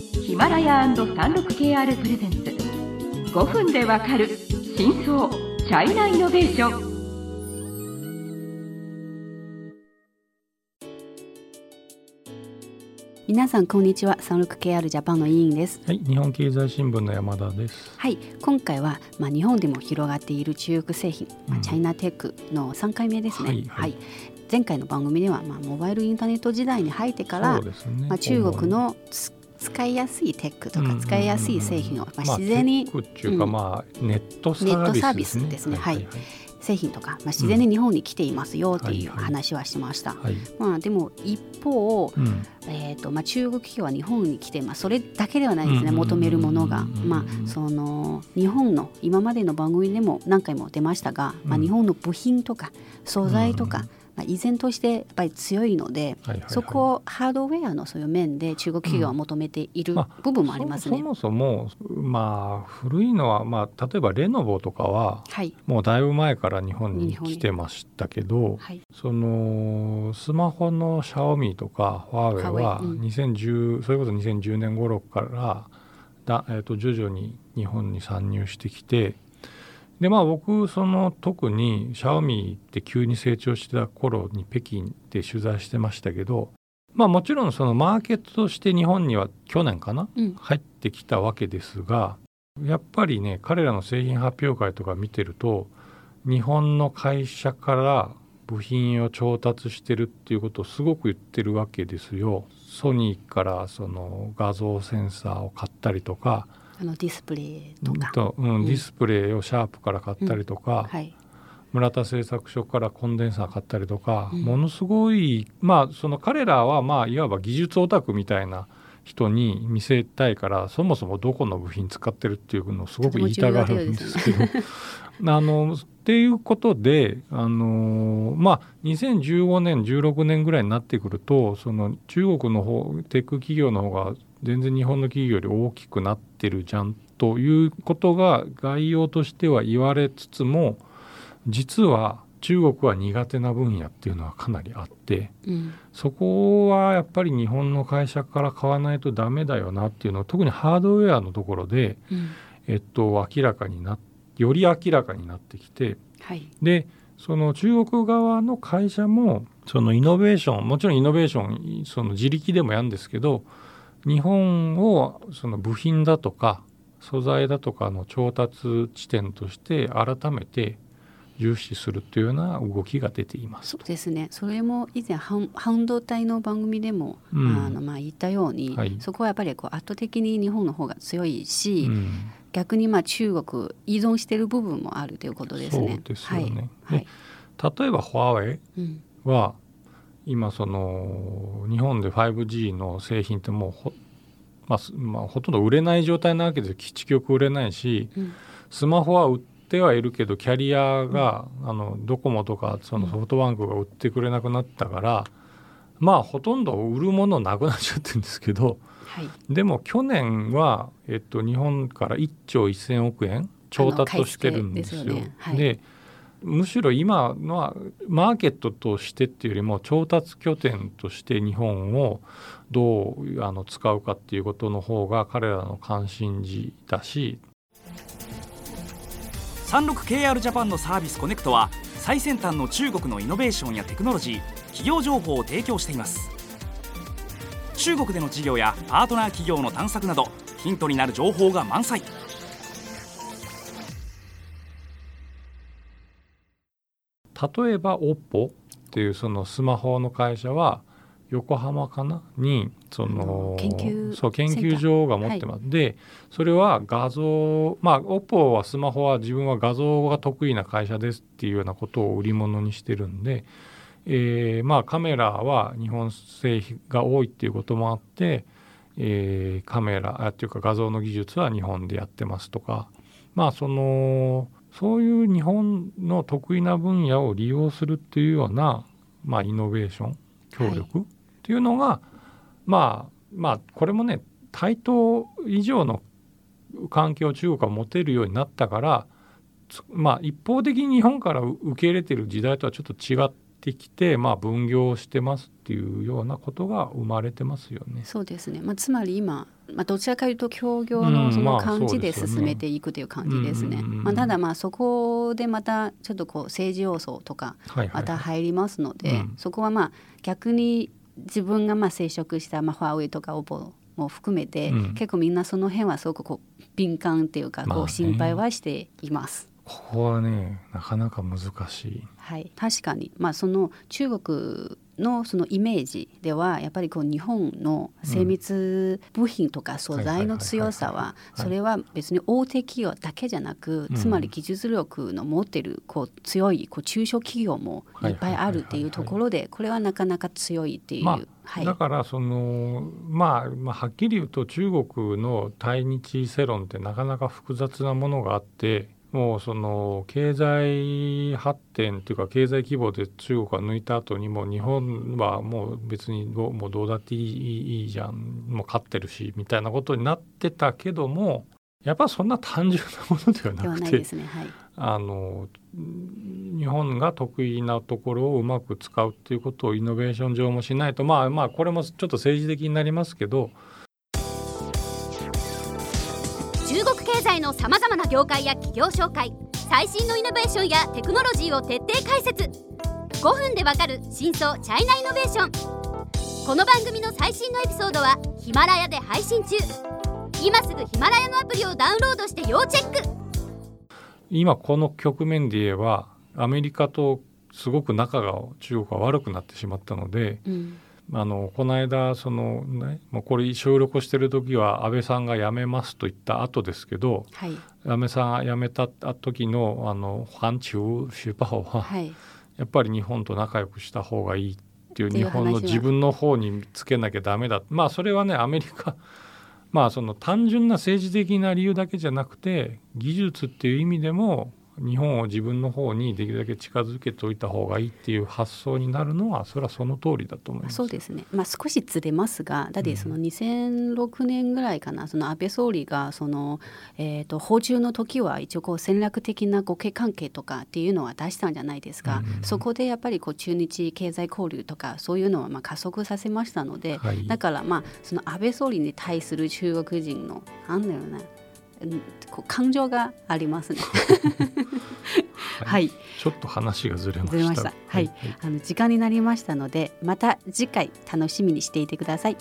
ヒマラヤ &36KR プレゼンツ。5分でわかる真相チャイナイノベーション。皆さんこんにちは。サンルク KR ジャパンの委員です。はい、日本経済新聞の山田です。はい今回はまあ日本でも広がっている中国製品、まあうん。チャイナテックの3回目ですね。はいはい。前回の番組ではまあモバイルインターネット時代に入ってからそうですね。まあ中国のつ使いやすいテックとか使いやすい製品をまあまあ自然にテックっていうか、うん。まあネットサネットサーービスでビスですすねね。はい。製品とか、まあ、自然に日本に来ていますよっていうはいはい話はしました。はい。はいまあでも一方、うん。えーとまあ、中国企業は日本に来て、まあ、それだけではないですね、うん求めるものが、うんまあ、その日本の今までの番組でも何回も出ましたが、まあ、うん。日本の部品とか素材とか、うんまあ、依然としてやっぱり強いので、はいはいはい。そこをハードウェアのそういう面で中国企業は求めているま部分もありますね。そそもそもまあ古いのはまあ例えばレノボとかははい、もうだいぶ前から日本に来てましたけど、はい。そのスマホのシャオミとかファーウェイはファーウェイうん2010、それこそ2010年頃からだ、えー、と徐々に日本に参入してきてでまあ僕その特にシャオミって急に成長してた頃に北京で取材してましたけどまあもちろんそのマーケットとして日本には去年かなうん入ってきたわけですがやっぱりね彼らの製品発表会とか見てると日本の会社から部品を調達してるっていうことをすごく言ってるわけですよ。ソニーからその画像センサーを買ったりとかあのディスプレイとか、とうんうん。ディスプレイをシャープから買ったりとか、はい。村田製作所からコンデンサー買ったりとか、うん。ものすごいまあその彼らはまあいわば技術オタクみたいな人に見せたいからそもそもどこの部品使ってるっていうのをすごく言いたがるんですけど。あのっていうことであのまあ2015年16年ぐらいになってくるとその中国の方テック企業の方が全然日本の企業より大きくなってるじゃんということが概要としては言われつつも実は中国は苦手な分野っていうのはかなりあってうん。そこはやっぱり日本の会社から買わないとダメだよなっていうのを特にハードウェアのところで、うん。えっと、明らかになより明らかになってきてはい。でその中国側の会社もそのイノベーション。もちろんイノベーションその自力でもやるんですけど日本をその部品だとか素材だとかの調達地点として改めて重視するというような動きが出ています。そう。ですね。それも以前半半導体の番組でも、うん。あのまあ言ったように、はい。そこはやっぱりこう圧倒的に日本の方が強いし、うん。逆にまあ中国依存している部分もあるということですね。そうですよね。はい。はい。例えばファーウェイうん。は今その日本で 5G の製品ってもうほ,、まあすまあ、ほとんど売れない状態なわけです基地局売れないしうん。スマホは売ってはいるけどキャリアが、あのドコモとかそのソフトバンクが売ってくれなくなったから、まあほとんど売るものなくなっちゃってるんですけどはい。でも去年は、えっと、日本から1兆1,000億円調達をしてるんですよ。でね。はい。でむしろ今のはマーケットとしてっていうよりも調達拠点として日本をどうあの使うかっていうことの方が彼らの関心事だし。36KR ジャパンのサービスコネクトは最先端の中国のイノベーションやテクノロジー企業情報を提供しています。中国での事業やパートナー企業の探索などヒントになる情報が満載。例えば OPPO っていうそのスマホの会社は横浜かな？にその研究そう研究所が持ってます、でそれは画像まあ OPPO はスマホは自分は画像が得意な会社ですっていうようなことを売り物にしてるんで、えーまあカメラは日本製品が多いっていうこともあって、えーカメラあっていうか画像の技術は日本でやってますとか。まあそのそういう日本の得意な分野を利用するっていうような、まあ、イノベーション協力っていうのが、まあまあこれもね対等以上の関係を中国が持てるようになったからつまあ一方的に日本から受け入れてる時代とはちょっと違ってきて、まあ、分業してますっていうようなことが生まれてますよね。そうですね、まあ、つまり今まあ、どちらかというと協業のその感じで進めていくという感じですね。まあ、ただまあそこでまたちょっとこう政治要素とかまた入りますので、うん。そこはまあ逆に自分がまあ接触したまあファーウェイとかオポも含めて、うん。結構みんなその辺はすごくこう敏感っていうかこう心配はしています。ここはねなかなか難しい。はい、確かに、まあ、その中国のそのイメージではやっぱりこう日本の精密部品とか素材の強さははいそれは別に大手企業だけじゃなくうん。つまり技術力の持ってるこう強いこう中小企業もいっぱいあるっていうところでこれはなかなか強いっていう、まあはい。だからその、まあ、まあはっきり言うと中国の対日世論ってなかなか複雑なものがあってもうその経済発展っていうか経済規模で中国が抜いた後にもう日本はもう別にどうもうどうだっていいいいじゃんもう勝ってるしみたいなことになってたけどもやっぱそんな単純なものではなくてあの日本が得意なところをうまく使うっていうことをイノベーション上もしないとまあまあこれもちょっと政治的になりますけど中国経済のさまざまな業界や企業紹介最新のイノベーションやテクノロジーを徹底解説。5分でわかる真相チャイナイノベーション。この番組の最新のエピソードはヒマラヤで配信中。今すぐヒマラヤのアプリをダウンロードして要チェック。今この局面で言えばアメリカとすごく仲が中国は悪くなってしまったのでうんあのこの間その、ね、もうこれ収録してる時は安倍さんが辞めますと言った後ですけどはい。安倍さんが辞めた時のあの「環球時報」ははい。やっぱり日本と仲良くした方がいいっていう日本の自分の方につけなきゃダメだ。まあそれはねアメリカまあその単純な政治的な理由だけじゃなくて技術っていう意味でも日本を自分の方にできるだけ近づけておいた方がいいっていう発想になるのはそれはその通りだと思います。そうですね、まあ、少しずれますがだってその2006年ぐらいかなその安倍総理がその、えー、と訪中の時は一応こう戦略的な互恵関係とかっていうのは出したんじゃないですか、うんうんそこでやっぱりこう中日経済交流とかそういうのはまあ加速させましたので、はい。だからまあその安倍総理に対する中国人のなんだろうなうんこう感情がありますね。はい。ちょっと話がずれました。ずれました。はい。あの時間になりましたのでまた次回楽しみにしていてください